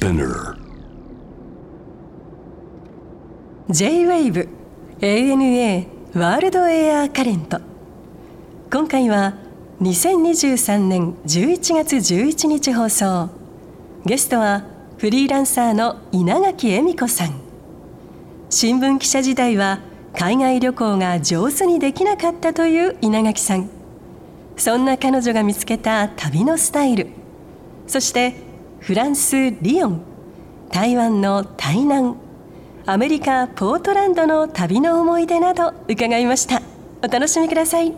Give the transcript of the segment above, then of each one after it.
Spinner. J-WAVE ANA ワールドエアカレント今回は2023年11月11日放送。ゲストはフリーランサーの稲垣恵美子さん。新聞記者時代は海外旅行が上手にできなかったという稲垣さん。そんな彼女が見つけた旅のスタイル。そしてフランス・リヨン。台湾の台南。アメリカ・ポートランドの旅の思い出など伺いました。お楽しみください。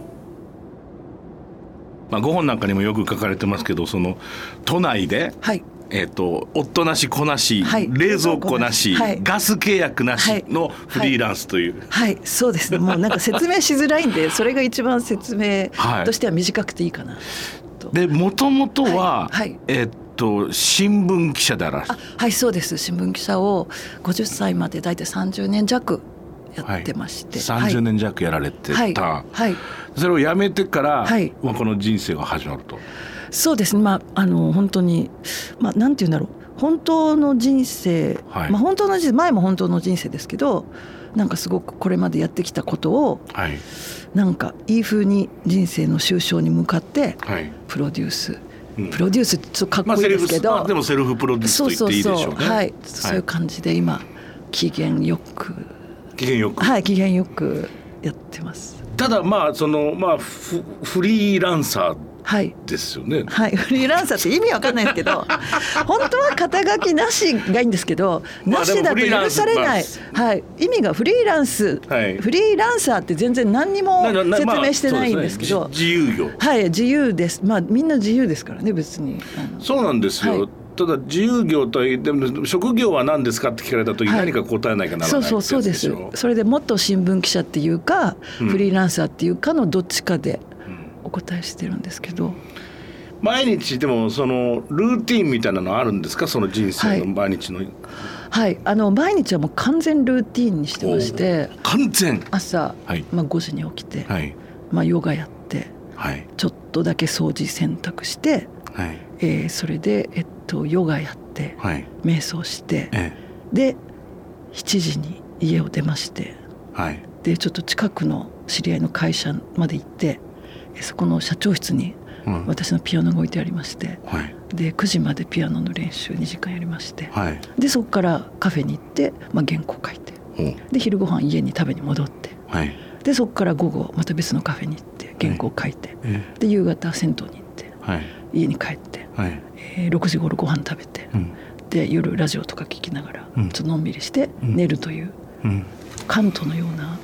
まあ、5本なんかにもよく書かれてますけどその都内で、はい。えー、と夫なし子なし、はい。冷蔵庫なし、はい。ガス契約なはい。しのフリーランスという、はい。そうですね。もうなんか説明しづらいんで それが一番説明はい。としては短くていいかなと、でもともとは、はい。はい。えっ、と新聞記者であらあはいそうです。新聞記者を50歳まで大体30年弱やってまして、はい、30年弱やられてた、はい。はい。はい。それを辞めてから、はい。まあ、この人生が始まると。そうですね。まああの本当にまあなんて言うんだろう。本当の人生、はい。まあ本当の人生前も本当の人生ですけどなんかすごくこれまでやってきたことをはい。なんかいい風に人生の終章に向かってはい。プロデュース、うんプロデュースちょっとかまあ、っこいいですけど、まあでもセルフプロデュースと言っていいでしょうね。はい、そういう感じで今機嫌よく。機嫌よく、はい機嫌よくやってますただまあそのまあフフリーランサーはいですよね。はい、フリーランサーって意味わかんないですけど 本当は肩書きなしがいいんですけどまあなしだと許されない、はい、意味がフリーランス、はい。フリーランサーって全然何にも説まあ明してないんですけど、そうね。じ自由業。はい。自由です。まあみんな自由ですからね別に。そうなんですよ。はいただ自由業とはいえでも職業は何ですかって聞かれた時、はい。何か答えなきゃならないそうそうそうです。それでもっと新聞記者っていうか、うんフリーランサーっていうかのどっちかでうん。お答えしてるんですけど、毎日でもそのルーティンみたいなのあるんですか？その人生の毎日の、はい。あの毎日はもう完全ルーティンにしてまして完全？朝、はい。まあ、5時に起きて、はい。まあ、ヨガやってはい。ちょっとだけ掃除洗濯して、はい。えーそれで、えっと、ヨガやってはい。瞑想してえで7時に家を出ましてえはい。でちょっと近くの知り合いの会社まで行ってえそこの社長室にうん。私のピアノが置いてありましてはい。で9時までピアノの練習2時間やりましてはい。でそこからカフェに行って、まあ、原稿書いてで昼ご飯家に食べに戻ってはい。でそこから午後また別のカフェに行って原稿書いてえで夕方銭湯に行って家に帰って、はい。えー6時頃ご飯食べてうん。で夜ラジオとか聞きながらうん。ちょっとのんびりしてうん。寝るといううん。カントのような、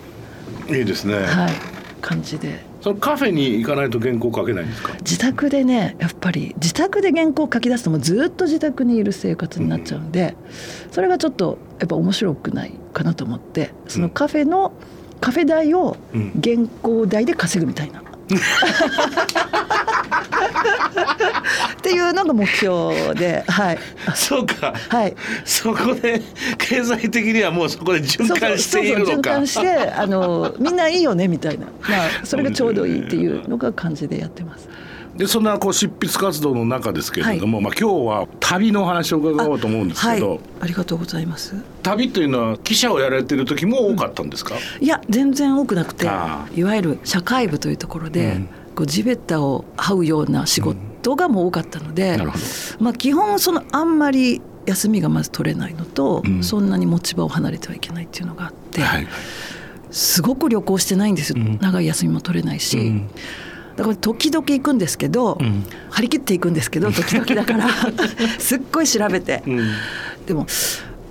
いいですね、はい、感じで。そのカフェに行かないと原稿書けないんですか？自宅でねやっぱり自宅で原稿を書き出すともうずっと自宅にいる生活になっちゃうんで、それがちょっとやっぱ面白くないかなと思ってそのカフェのカフェ代をうん。原稿代で稼ぐみたいな。っていうのが目標で、はい、そうか。はい、そこで経済的にはもうそこで循環しているのか。そうそう循環してあのみんないいよねみたいな、まあ、それがちょうどいいっていうのが感じでやってます。でそんなこう執筆活動の中ですけれども、まあ、今日は旅のお話を伺おうと思うんですけど、はい、ありがとうございます。旅というのは記者をやられてる時も多かったんですか、いや全然多くなくてあいわゆる社会部というところで、うん。こう地べたを這うような仕事がもう多かったので、なるほど。まあ、基本そのあんまり休みがまず取れないのと、うん。そんなに持ち場を離れてはいけないっていうのがあって、はいすごく旅行してないんです長い休みも取れないし。うんだから時々行くんですけど、ん。張り切っていくんですけど時々だから。すっごい調べて、うん。でも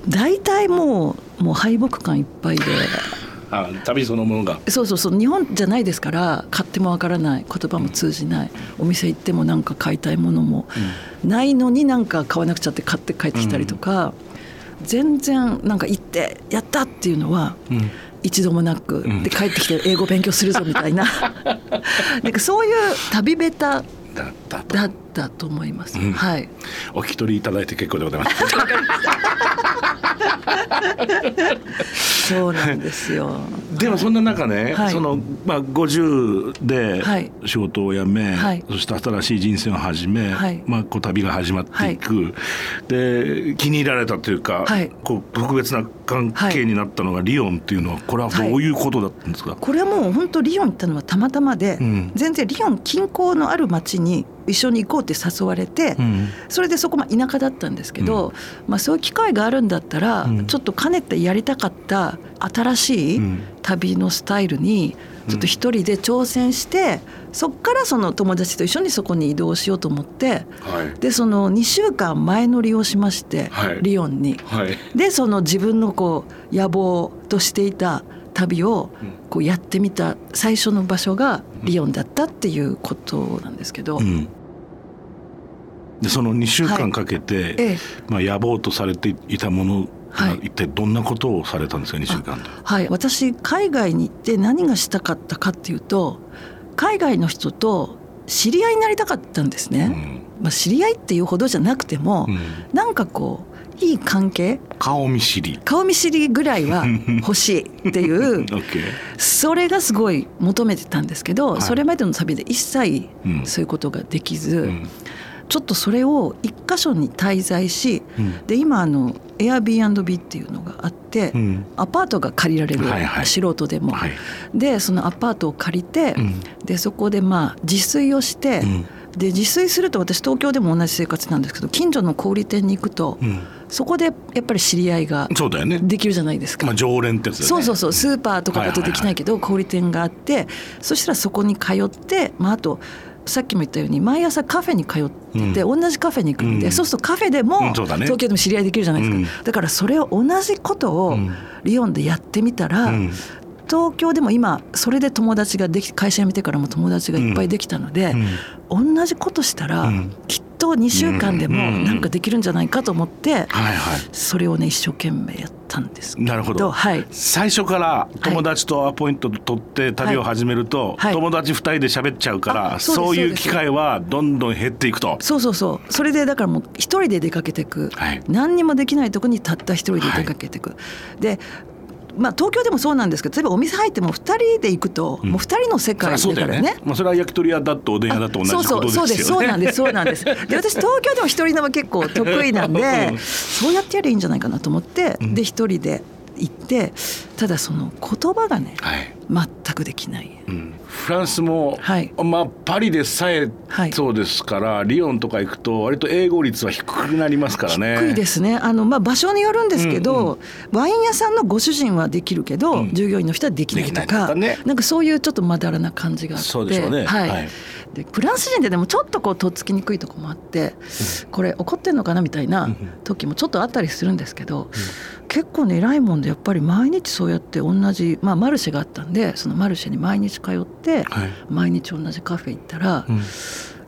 大体もうもう敗北感いっぱいで。あ旅そのものが。そうそうそう。日本じゃないですから買ってもわからない。言葉も通じない。お店行ってもなんか買いたいものも。ないのになんか買わなくちゃって買って帰ってきたりとか、全然なんか行ってやったっていうのはうん。一度もなく、ん。で帰ってきて英語勉強するぞみたいな なんかそういう旅下手だったと。だったと思います、うん。はい。お聞き取りいただいて結構でございます。そうなんですよ。でもそんな中ね、はい。そのまあ50ではい。仕事を辞め、はい。そして新しい人生を始め、はい。まあこう旅が始まっていく、で気に入られたというか、はい。こう特別な関係になったのがリヨンっていうのはこれはどういうことだったんですか？これはもう本当リヨン行ったのはたまたまで、うん。全然リヨン近郊のある町に一緒に行こうって誘われて、うん。それでそこまあ田舎だったんですけど、まあ、そういう機会があるんだったら、うん。ちょっと兼ねてやりたかった新しいうん。旅のスタイルにちょっと一人で挑戦して、そっからその友達と一緒にそこに移動しようと思ってはい。でその2週間前乗りをしまして、はい。リヨンに。はい。でその自分のこう野望としていた旅をこうやってみた最初の場所がリヨンだったっていうことなんですけど、うん。でその2週間かけて、ええ。まあ、野望とされていたものがはい。一体どんなことをされたんですか？2週間で。はい、私海外に行って何がしたかったかっていうと海外の人と知り合いになりたかったんですね。まあ、知り合いっていうほどじゃなくても、うんうん。なんかこういい関係？顔見知り。顔見知りぐらいは 欲しいっていう。それがすごい求めてたんですけど、はい。それまでの旅で一切うん。そういうことができず、うん。ちょっとそれを一箇所に滞在しうん。で今あの Airbnb っていうのがあって、うん。アパートが借りられる、はいはい。素人でも。はい。でそのアパートを借りて、うん。でそこでまあ自炊をして、うん。で自炊すると私東京でも同じ生活なんですけど近所の小売店に行くと、うんそこでやっぱり知り合いがそうだよね。できるじゃないですか。まあ、常連ってやつね。そうそうそう。スーパーとかだとできないけど小売店があってそしたらそこに通って、まあ、あとさっきも言ったように毎朝カフェに通ってて、同じカフェに行くんで、うん。そうするとカフェでもうんね。東京でも知り合いできるじゃないですか、うん。だからそれを同じことをうん。リヨンでやってみたら、うん東京でも今それで友達ができ会社辞めてからも友達がいっぱいできたので、同じことしたら、うん。きっと2週間でもうん。なんかできるんじゃないかと思って、はいはい。それをね一生懸命やったんですけどなるほど。はい。最初から友達とアポイント取って旅を始めると、はい。友達2人で喋っちゃうから、あそういう機会はどんどん減っていくと。そうそうそう。それでだからもう一人で出かけていく、はい。何にもできないとこにたった一人で出かけてい。く、でまあ東京でもそうなんですけど例えばお店入っても二人で行くと、もう二人の世界だからね。ね。まあ、それは焼き鳥屋だとおでん屋だと同じことですよね。そうです。そうなんです。そうなんです。で私東京でも一人生結構得意なんでそうやってやりゃいいんじゃないかなと思って、で一人で行ってただその言葉がねはい。全くできない。うん。フランスも、はい。まあパリでさえはい。そうですから、リヨンとか行くと割と英語率は低くなりますからね。低いですね。あの、まあ、場所によるんですけど、ワイン屋さんのご主人はできるけど、うん。従業員の人はできないとかね。なんかそういうちょっとまだらな感じがあってそうでしょうね。はい。はい。でフランス人ってでもちょっとこうとっつきにくいとこもあって、これ怒ってんのかなみたいな時もちょっとあったりするんですけど、結構ね偉いもんでやっぱり毎日そうやって同じ、まあ、マルシェがあったんでそのマルシェに毎日通って、はい。毎日同じカフェ行ったら、うん。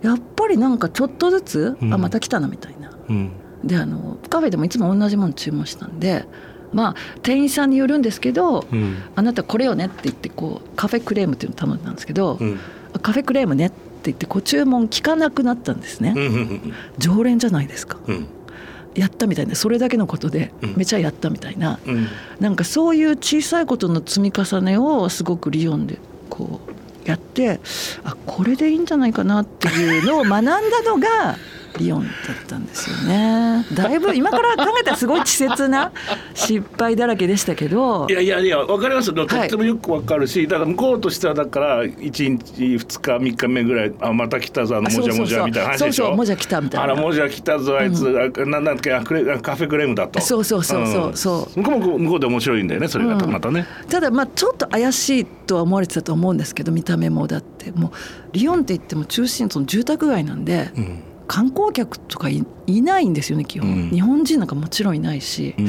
やっぱりなんかちょっとずつ、うん。あまた来たなみたいな。うん。であのカフェでもいつも同じもの注文したんでまあ店員さんによるんですけど、うん。あなたこれよねって言ってこうカフェクレームっていうのを頼んだんですけど、カフェクレームねって言ってこう注文聞かなくなったんですね、常連じゃないですか。うんやったみたいなそれだけのことでうん。めちゃやったみたいな、うん。なんかそういう小さいことの積み重ねをすごくリヨンでこうやってあこれでいいんじゃないかなっていうのを学んだのがリヨンだったんですよね。だいぶ今から考えたらすごい稚拙な失敗だらけでしたけど。いやいやいや分かります。よとはい。ってもよく分かるし、だから向こうとしてはだから1日2日3日目ぐらいあまた来たぞあのあもじゃもじゃみたいな話でしょ？そうそうもじゃ来たみたいな。あらもじゃ来たぞあいつ、あなんだっけあクレあカフェクレームだと。そうそうそうそうん。そう。向こうも向こうで面白いんだよねそれがうん。またね、ただまあちょっと怪しいとは思われてたと思うんですけど見た目も。だってもうリヨンって言っても中心その住宅街なんで、うん観光客とかいいないんですよね基本、うん。日本人なんかもちろんいないし、うん。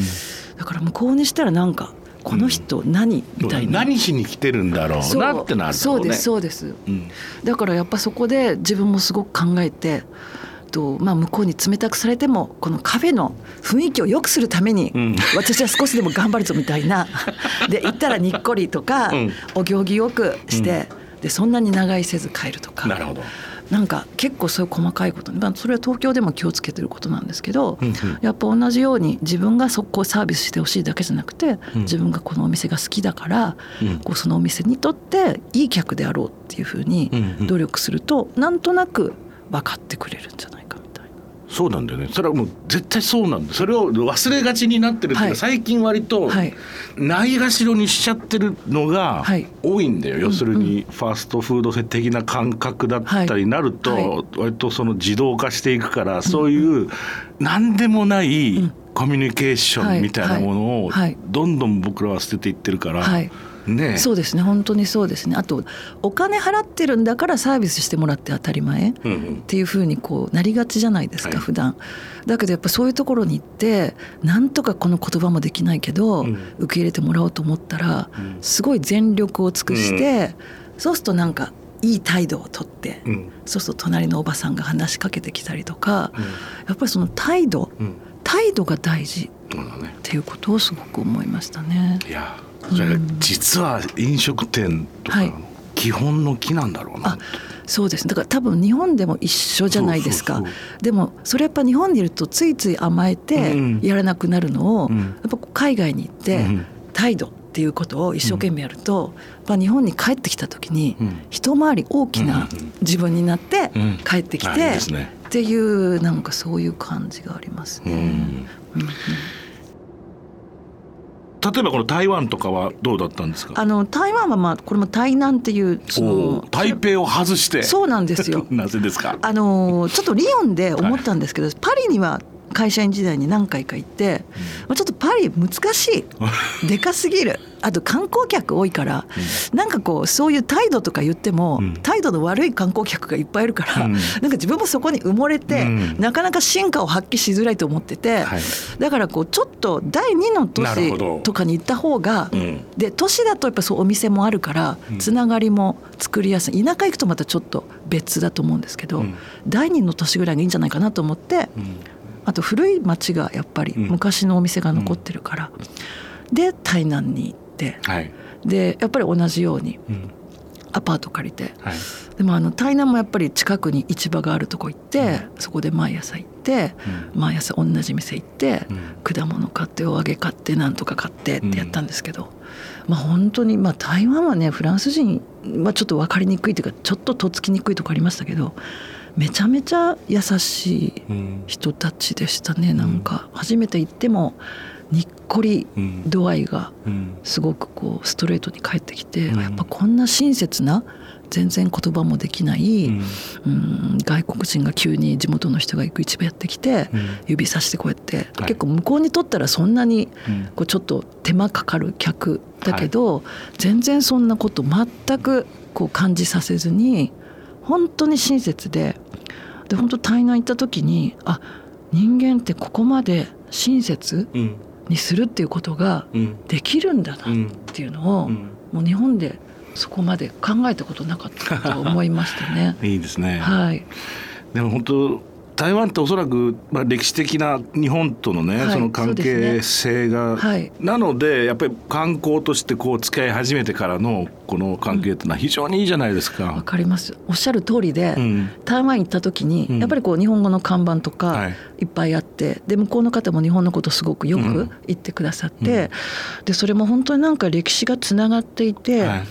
だから向こうにしたらなんかこの人何、みたいな。何しに来てるんだろうなってなるそうですうそうです。うんだからやっぱそこで自分もすごく考えてと、まあ、向こうに冷たくされてもこのカフェの雰囲気を良くするために、うん。私は少しでも頑張るぞみたいな。で行ったらにっこりとか、うん。お行儀よくして、でそんなに長居せず帰るとか。なるほどなんか結構そういう細かいこと、まあ、それは東京でも気をつけてることなんですけど、うんうん。やっぱ同じように自分がそこをサービスしてほしいだけじゃなくて、うん。自分がこのお店が好きだから、うん。こうそのお店にとっていい客であろうっていうふうにうんうん努力すると、なんとなく分かってくれるんじゃないか。そうなんだよね。それはもう絶対そうなんだ。それを忘れがちになってるっていうか、はい。最近割とはい。ないがしろにしちゃってるのがはい。多いんだよ、要するにファーストフード的な感覚だったりなると、はい。は割とその自動化していくから、そういう何でもないん。コミュニケーションみたいなものをはい。はい。どんどん僕らは捨てていってるから、はいねそうですね。本当にそうですね。あとお金払ってるんだからサービスしてもらって当たり前、うんうん。っていうふうにこうなりがちじゃないですか、はい。普段。だけどやっぱそういうところに行ってなんとかこの言葉もできないけど、うん。受け入れてもらおうと思ったら、うん。すごい全力を尽くして、そうするとなんかいい態度をとって、うん。そうすると隣のおばさんが話しかけてきたりとか、うん。やっぱりその態度うん。態度が大事っていうことをすごく思いましたね。いや実は飲食店とか基本の木なんだろうな、あそうです。だから多分日本でも一緒じゃないですか。でもそれやっぱ日本にいるとついつい甘えてうん。やらなくなるのを、うん。やっぱ海外に行ってうん。態度っていうことを一生懸命やると、やっぱ日本に帰ってきた時にうん。一回り大きなうんうん。自分になってうん。帰ってきてっていうなんかそういう感じがありますね。うんうん例えばこの台湾とかはどうだったんですか？あの台湾はまあこれも台南っていうそおのー台北を外して。そうなんですよ。なぜですか？あのちょっとリヨンで思ったんですけど、パリには会社員時代に何回か行って、まあちょっとパリ難しい。でかすぎる。あと観光客多いから、なんかこうそういう態度とか言っても、うん。態度の悪い観光客がいっぱいいるから、うん。なんか自分もそこに埋もれて、うん。なかなか進化を発揮しづらいと思ってて、はい。だからこうちょっと第二の都市とかに行った方が、うん。で都市だとやっぱそうお店もあるからうん。つながりも作りやすい。田舎行くとまたちょっと別だと思うんですけど、うん。第二の都市ぐらいがいいんじゃないかなと思ってうんあと古い町がやっぱりうん。昔のお店が残ってるから、で台南に行って。はい。でやっぱり同じようにうん。アパート借りて。はい。でもあの台南もやっぱり近くに市場があるとこ行って、そこで毎朝行って、毎朝同じ店行って、うん。果物買ってお揚げ買ってなんとか買ってってやったんですけど、まあ本当にまあ台湾はねフランス人はちょっと分かりにくいというかちょっととっつきにくいとこありましたけどめちゃめちゃ優しいうん人たちでしたね。なんか初めて行ってもにっこりうん。度合いがうん。すごくこうストレートに返ってきて、うん。やっぱこんな親切な全然言葉もできない、うん。うん外国人が急に地元の人が行く市場やってきて、うん。指さしてこうやって、はい。結構向こうにとったらそんなにうん。こうちょっと手間かかる客だけど、全然そんなこと全くこう感じさせずに本当に親切でで本当台南行った時にあ人間ってここまで親切うん。にするっていうことがうん。できるんだなうん。っていうのを、うん。もう日本でそこまで考えたことなかったと思いましたね。いいですね、はい、でも本当台湾っておそらく、まあ、歴史的な日本とのね、はいその関係性が、はい。なのでやっぱり観光としてこう付き合い始めてからのこの関係ってのは非常にいいじゃないですわか。かります。おっしゃる通りで、うん。台湾行った時に、うん。やっぱりこう日本語の看板とかはい。いっぱいあって、で向こうの方も日本のことすごくよくうん。言ってくださって、でそれも本当になんか歴史がつながっていて、はい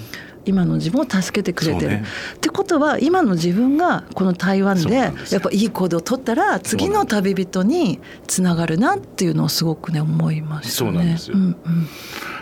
今の自分を助けてくれてる、ね。ってことは今の自分がこの台湾でやっぱいい行動を取ったら次の旅人につながるなっていうのをすごくね思いましたね。そうなんですよ。んうん。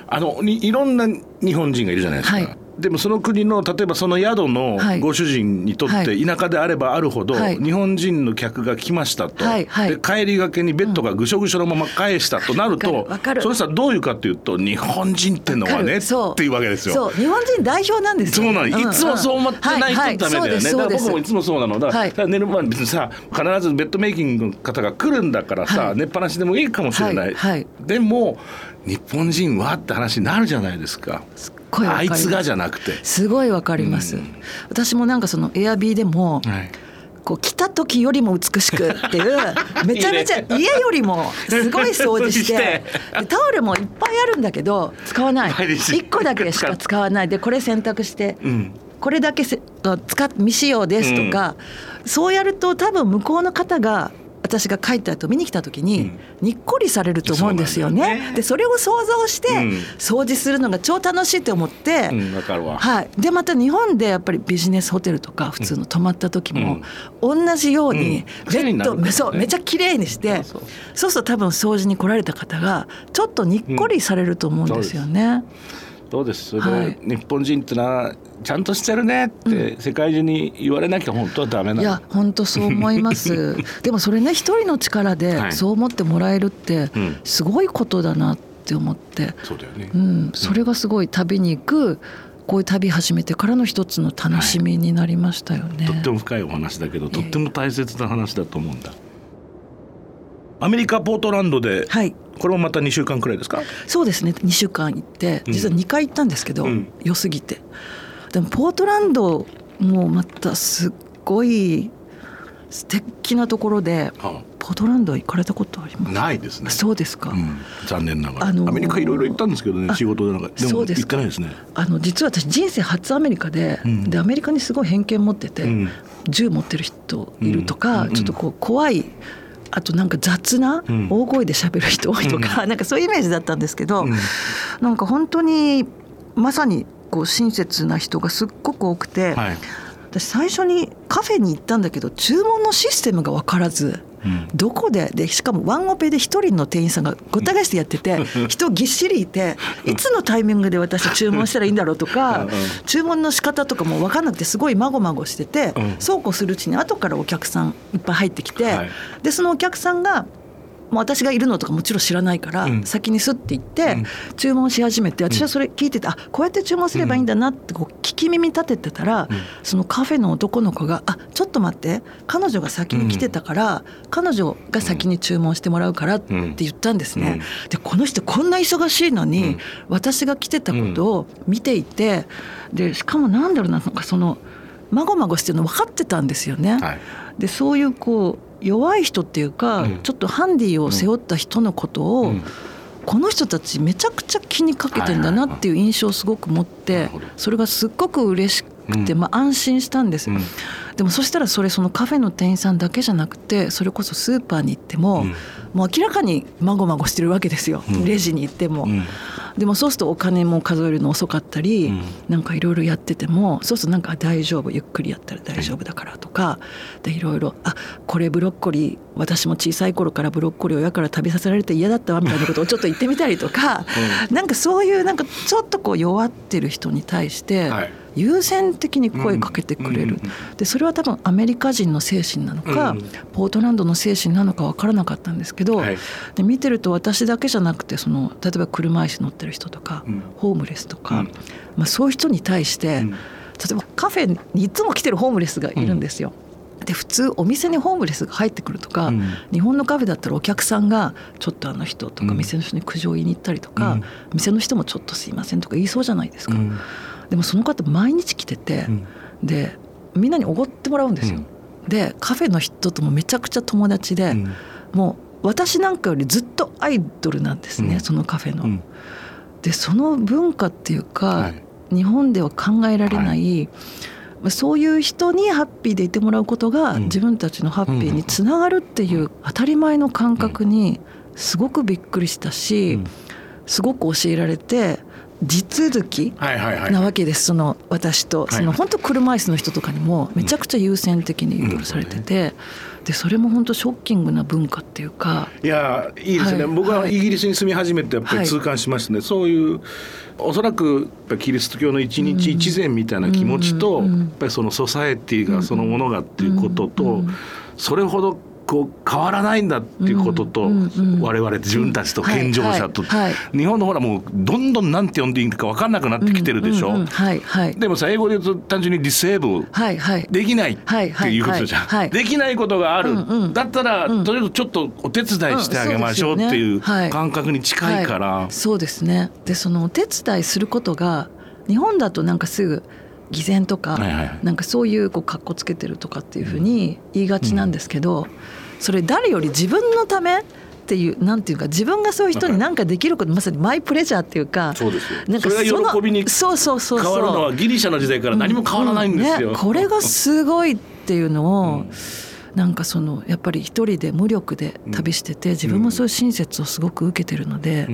あのにいろんな日本人がいるじゃないですか。はいでもその国の例えばその宿のはい。ご主人にとっはい。て田舎であればあるほど、はい。日本人の客が来ましたと、はい。はい。で帰りがけにベッドがぐしょぐしょのまま返したとなると、わかるわかる。それさどういうかっていうと日本人ってのはねる。そう。っていうわけですよ。そう。日本人代表なんですよ。そうなの、いつもそう思ってない人のためだよね、だから僕もいつもそうなのだ。から,、から寝る前に別にさ必ずベッドメイキングの方が来るんだからさ、はい。寝っぱなしでもいいかもしれない、はい。はい。でも日本人はって話になるじゃないですかあいつがじゃなくて。すごいわかります、うん。私もなんかそのエアビーでも、はい。こう来た時よりも美しくっていう めちゃめちゃ家よりもすごい掃除してでタオルもいっぱいあるんだけど使わない。毎日1個だけしか使わない。でこれ洗濯してうん。これだけせ使っ未使用ですとか、そうやると多分向こうの方が私が帰った後見に来た時ににっこりされると思うんですよね。そでそれを想像してうん。掃除するのが超楽しいって思って、はい、でまた日本でやっぱりビジネスホテルとか普通の泊まった時も同じようにうん。ベッドそうめちゃ綺麗にしてそうそう。すると多分掃除に来られた方がちょっとにっこりされると思うんですよね。どうです？それで、はい。日本人ってのはちゃんとしてるねって世界中に言われなきゃ本当はダメないのや本当そう思います。でもそれね一人の力はでい。そう思ってもらえるってうん。すごいことだなって思って、そうだよね、うん、それがすごい旅に行くこういう旅始めてからの一つの楽しみになりましたよね。とっても深いお話だけどとっても大切な話だと思うんだアメリカポートランドではい。これもまた2週間くらいですか？そうですね。2週間行ってうん。実は2回行ったんですけど、うん。良すぎて。でもポートランドもまたすっごい素敵なところであ。ポートランド行かれたことあります？ないですね。そうですか、うん、残念ながら、あのーアメリカいろいろ行ったんですけどねあ仕事でなんかでも行そうですか。ってないですね。あの実は私人生初アメリカで,、うん。でアメリカにすごい偏見持ってて、うん。銃持ってる人いるとか、うん。ちょっとこう怖いあとなんか雑なうん。大声で喋る人多いとか、なんかそういうイメージだったんですけど、うん。なんか本当にまさにこう親切な人がすっごく多くて、はい、私最初にカフェに行ったんだけど注文のシステムが分からず。うん。どこででしかもワンオペで一人の店員さんがごった返してやってて人ぎっしりいていつのタイミングで私注文したらいいんだろうとうんかうん。注文の仕方とかも分かんなくてすごいまごまごしててうん。そうこうするうちに後からお客さんいっぱい入ってきてはい。でそのお客さんがもう私がいるのとかもちろん知らないから、うん。先にスッて行って、うん。注文し始めて私はそれ聞いてて、あこうやって注文すればいいんだなってこう聞き耳立ててたら、うん。そのカフェの男の子が「あちょっと待って彼女が先に来てたから、彼女が先に注文してもらうから」って言ったんですね。でこの人こんな忙しいのに、うん。私が来てたことを見ていてでしかもなんだろうななんかそのまごまごしてるの分かってたんですよね。はい。でそういうこう弱い人っていうか、うん。ちょっとハンディを背負った人のことを、うん。この人たちめちゃくちゃ気にかけてんだなっていう印象をすごく持ってそれがすっごく嬉しくて、うん。まあ、安心したんです、うん。でもそしたらそれそのカフェの店員さんだけじゃなくてそれこそスーパーに行っても、うん。もう明らかにまごまごしてるわけですよ、うん。レジに行っても。うんでもそうするとお金も数えるの遅かったり、うん。なんかいろいろやっててもそうするとなんか大丈夫ゆっくりやったら大丈夫だからとか、でいろいろあこれブロッコリー私も小さい頃からブロッコリーを親から食べさせられて嫌だったわみたいなことを ちょっと言ってみたりとか、なんかそういうなんかちょっとこう弱ってる人に対してはい優先的に声かけてくれる、でそれは多分アメリカ人の精神なのか、うん。ポートランドの精神なのか分からなかったんですけど、はい。で見てると私だけじゃなくてその例えば車椅子乗ってる人とか、うん。ホームレスとか、うん。まあ、そういう人に対して、うん。例えばカフェにいつも来てるホームレスがいるんですよ。で普通お店にホームレスが入ってくるとか、うん。日本のカフェだったらお客さんがちょっとあの人とかうん。店の人に苦情を言いに行ったりとか、うん。店の人もちょっとすいませんとか言いそうじゃないですか。うんでもその方毎日来てて、うん。でみんなにおごってもらうんですよ。でカフェの人ともめちゃくちゃ友達で、うん。もう私なんかよりずっとアイドルなんですね、うん。そのカフェの。うん。でその文化っていうか、はい。日本では考えられない、まあそういう人にハッピーでいてもらうことが、うん。自分たちのハッピーにつながるっていう当たり前の感覚にすごくびっくりしたし、うん。すごく教えられて地続きはいはいはい。なわけですその私と。はいその本当車椅子の人とかにもめちゃくちゃ優先的にいろいろされてて、でそれも本当ショッキングな文化っていうか。いやいいですね、はい。僕ははい。イギリスに住み始めてやっぱはい。り痛感しましたね、そういうおそらくやっぱりキリスト教の一日一善みたいな気持ちと、やっぱりそのソサエティがそのものがっていうことと、それほどこう変わらないんだっていうことと、我々自分たちと健常者と、日本のほらもうどんどんなんて呼んでいいか分かんなくなってきてるでしょ、でもさ英語で言うと単純にディセーブル。はいはい。できないってはいうことじゃん、できないことがある、だったら、うん。とりあえずちょっとお手伝いしてあげましょうっていう感覚に近いから、はいそうですね。でそのお手伝い。することが日本だとなんかすぐ偽善とか、なんかそういうこう格好つけてるとかってい。うふうに言いがちなんですけど、それ誰より自分のためっていうなんていうか自分がそういう人に何かできることまさにマイプレジャーっていうかそうですよ。なんかそれが喜びにそうそうそうそう。変わるのはギリシャの時代から何も変わらないんですよ、ね、これがすごいっていうのを、なんかそのやっぱり一人で無力で旅してて自分もそういう親切をすごく受けてるので、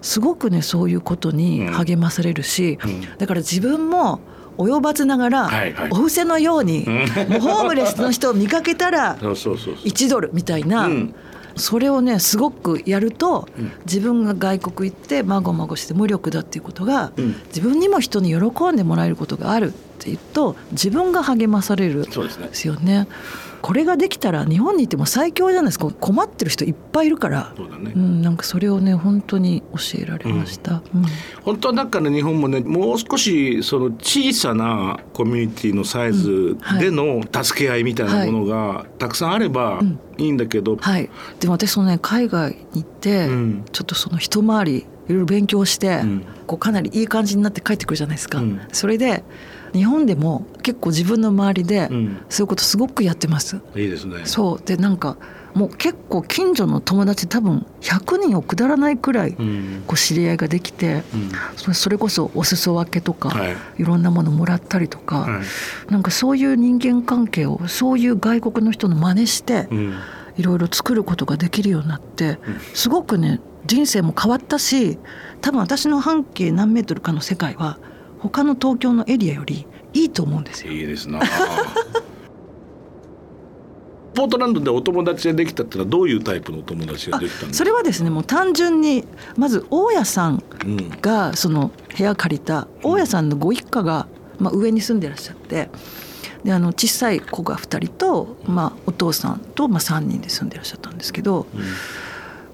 すごくねそういうことに励まされるし、だから自分も及ばずながら、はいはい。お布施のように、もうホームレスの人を見かけたら そうそうそう。そう1ドルみたいな、うん。それをねすごくやると、自分が外国行ってまごまごして無力だっていうことが、うん。自分にも人に喜んでもらえることがあるって言うと自分が励まされるそうですね。ですよね。これができたら日本にいても最強じゃないですか。困ってる人いっぱいいるから、そうだね。うん、なんかそれをね本当に教えられました。うん。本当はなんかね日本もねもう少しその小さなコミュニティのサイズでの助け合いみたいなものがたくさんあればいいんだけど、はい、でも私そのね海外に行って、うん。ちょっとその一回りいろいろ勉強して、うん。こうかなりいい感じになって帰ってくるじゃないですか、うん。それで日本でも結構自分の周りでうん。そういうことすごくやってます。いいですね。そう。でなんかもう結構近所の友達多分100人を下らないくらいうん。こう知り合いができて、うん。それそれこそお裾分けとか、はい。い、ろんなものもらったりとか、はい。なんかそういう人間関係をそういう外国の人の真似して、うん。いろいろ作ることができるようになってすごくね人生も変わったし多分私の半径何メートルかの世界は他の東京のエリアよりいいと思うんですよ。いいですな。ポートランドでお友達ができたってのはどういうタイプのお友達ができたんですか？それはですねもう単純にまず大家さんうんがその部屋借りた大家さんのご一家が、まあ、上に住んでらっしゃってであの小さい子が2人と、まあ、お父さんと、まあ、3人で住んでらっしゃったんですけど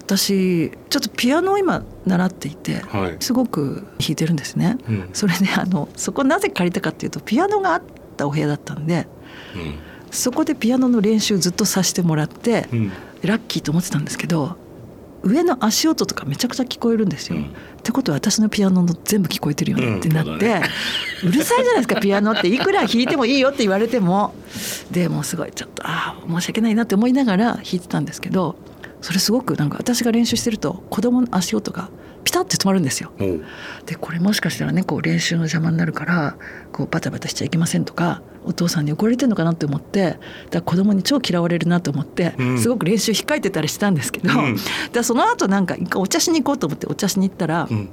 私ちょっとピアノを今習っていてはい。すごく弾いてるんですね。うん。それであのそこなぜ借りたかっていうとピアノがあったお部屋だったんでうん。そこでピアノの練習ずっとさせてもらって、うん。ラッキーと思ってたんですけど上の足音とかめちゃくちゃ聞こえるんですよ。うん。ってことは私のピアノの全部聞こえてるよねってなって、うんうそうるさいじゃないですかピアノって。いくら弾いてもいいよって言われても。でもうすごいちょっとああ申し訳ないなって思いながら弾いてたんですけどそれすごくなんか私が練習してると子供の足音がピタッて止まるんですよ。でこれもしかしたらねこう練習の邪魔になるからこうバタバタしちゃいけませんとかお父さんに怒られてるのかなって思ってだから子供に超嫌われるなと思って、うん。すごく練習控えてたりしたんですけど、うん。でその後なんかお茶しに行こうと思ってお茶しに行ったら、うん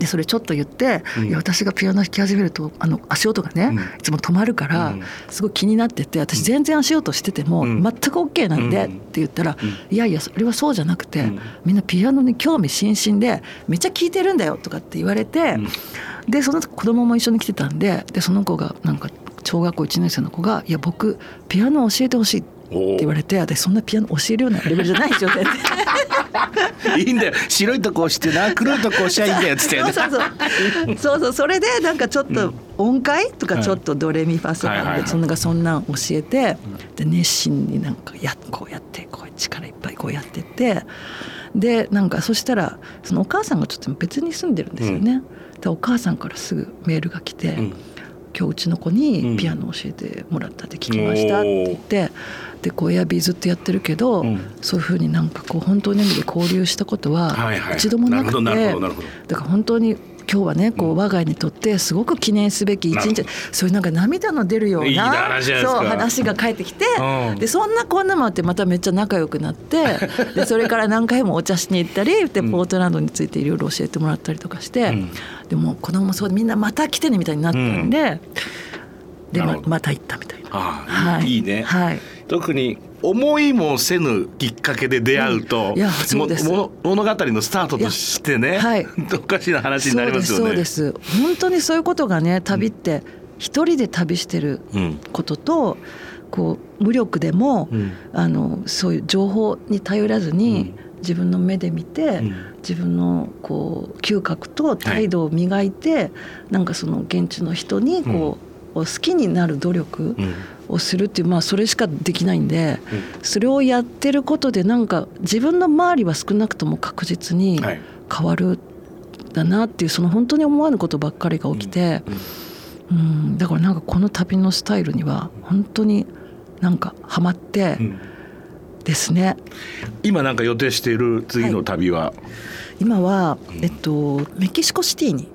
でそれちょっと言って、うん。いや私がピアノ弾き始めるとあの足音がね、うん。いつも止まるから、うん。すごい気になってて私全然足音してても、うん。全く OK なんで、うん。って言ったら、うん。いやいやそれはそうじゃなくて、うん。みんなピアノに興味津々でめっちゃ聴いてるんだよとかって言われて、うん。でその子供も一緒に来てたんででその子がなんか小学校1年生の子が「いや僕ピアノ教えてほしい」って言われてでそんなピアノ教えるようなレベルじゃないでしょって いいんだよ。白いとこ押してな黒いとこ押しゃいいんだよっつって。そうそうそう。そうそうそれでなんかちょっと音階とかちょっとドレミファソラはいはいはい。でそんなそんなん教えてで熱心になんかやこうやってこう力いっぱいこうやってってでなんかそしたらそのお母さんがちょっと別に住んでるんですよね。でお母さんからすぐメールが来て、うん。今日うちの子にピアノ教えてもらったって聞きましたって言って、でこうエアビーずっとやってるけど、うん。そういうふうになんかこう本当の意味で交流したことは一度もなくて、だから本当に今日はねこう我が家にとってすごく記念すべき一日。そういうなんか涙の出るようなそう話が返ってきて、うん。でそんなこんなもあってまためっちゃ仲良くなって でそれから何回もお茶しに行ったりでポートランドについていろいろ教えてもらったりとかして、うん。でも子供もそうでみんなまた来てねみたいになったんで、でまなるほど。また行ったみたいな。ああ、はいい、いいね、はい特に思いもせぬきっかけで出会うと、うん。うもも物語のスタートとしてね、はい。おかしな話になりますよね。そうですそうです。本当にそういうことがね旅って一人で旅してるうん。こととこう無力でも、うん。あのそういう情報に頼らずに、うん。自分の目で見て、うん。自分のこう嗅覚と態度を磨いて、なんかその現地の人にこう、好きになる努力うん。をするっていうまあそれしかできないんで、それをやってることでなんか自分の周りは少なくとも確実にはい。変わるんだなっていうその本当に思わぬことばっかりが起きて、うん。だからなんかこの旅のスタイルには本当になんかハマって、うん。ですね。今なんか予定している次の旅は、今は、えっと、メキシコシティに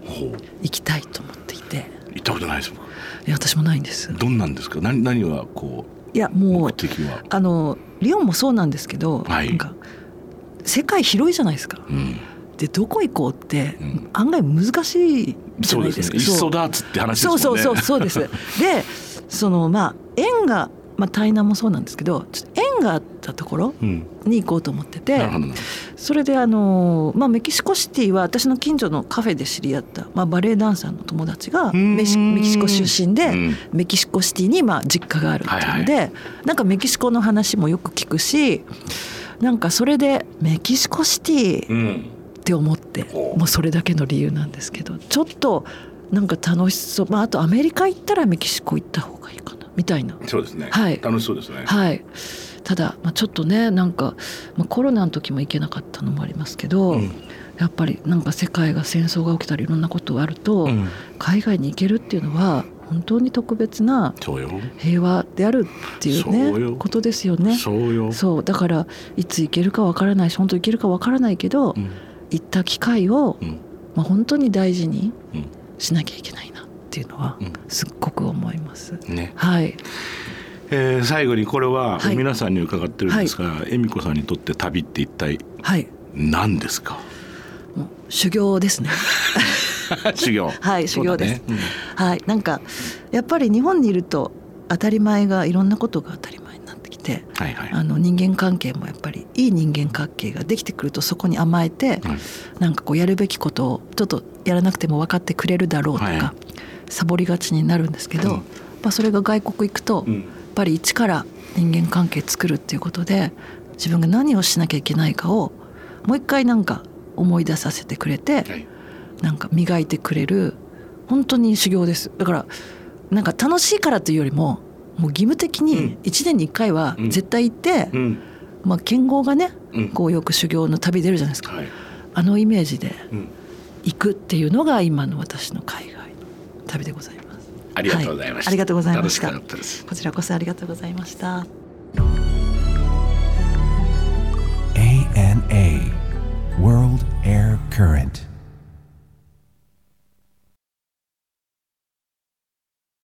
行きたいと思っていてことないですいや私もないんです。どんなんですか？何何がこいやもう目的は？あのリオンもそうなんですけど、はい。なんか世界広いじゃないですか。う、うん、でどこ行こうって、うん。案外難しいじゃないですか。そうですね。一層ダーツって話ね。そうそうそうそうです。でそのまあ縁がまあ台南もそうなんですけどちょっと縁があったところうん、に行こうと思っててなるほどなそれであの、まあ、メキシコシティは私の近所のカフェで知り合った、まあ、バレエダンサーの友達がん。メキシコ出身で、うん。メキシコシティにまあ実家があるっていうので、なんかメキシコの話もよく聞くしなんかそれでメキシコシティうんって思ってほう。もうそれだけの理由なんですけどちょっとなんか楽しそう、まあ、あとアメリカ行ったらメキシコ行った方がいいかなみたいな。そうですね、はい。楽しそうですね、はいただ、まあ、ちょっとねなんか、まあ、コロナの時も行けなかったのもありますけど、うん。やっぱりなんか世界が戦争が起きたりいろんなことがあると、うん。海外に行けるっていうのは本当に特別な平和であるっていうねことですよね。そうよ。そう。だからいつ行けるかわからないし本当行けるかわからないけど、うん。行った機会を、うん。まあ、本当に大事にうん。しなきゃいけないなっていうのはうん。すっごく思います。ね。はい、えー最後にこれははい。皆さんに伺ってるんですが、恵美子さんにとって旅って一体はい、何ですか？もう修行ですね。修行。はい修行です。そうだねはい、なんかやっぱり日本にいると当たり前がいろんなことが当たり前になってきてうんはいはい。あの人間関係もやっぱりいい人間関係ができてくるとそこに甘えて、はい。なんかこうやるべきことをちょっとやらなくても分かってくれるだろうとか、はいサボりがちになるんですけど、うん。やっぱそれが外国行くと、うんぱり一から人間関係作るっていうことで自分が何をしなきゃいけないかをもう一回なんか思い出させてくれて、はい。なんか磨いてくれる本当に修行です。だからなんか楽しいからというよりももう義務的に1年に1回はうん。絶対行って、うん。まあ、剣豪がね、うん。こうよく修行の旅出るじゃないですか、はい。あのイメージでうん。行くっていうのが今の私の海外の旅でございますありがとうございました、はありがとうございました。楽しかったです。こちらこそありがとうございました。ANA World Air Current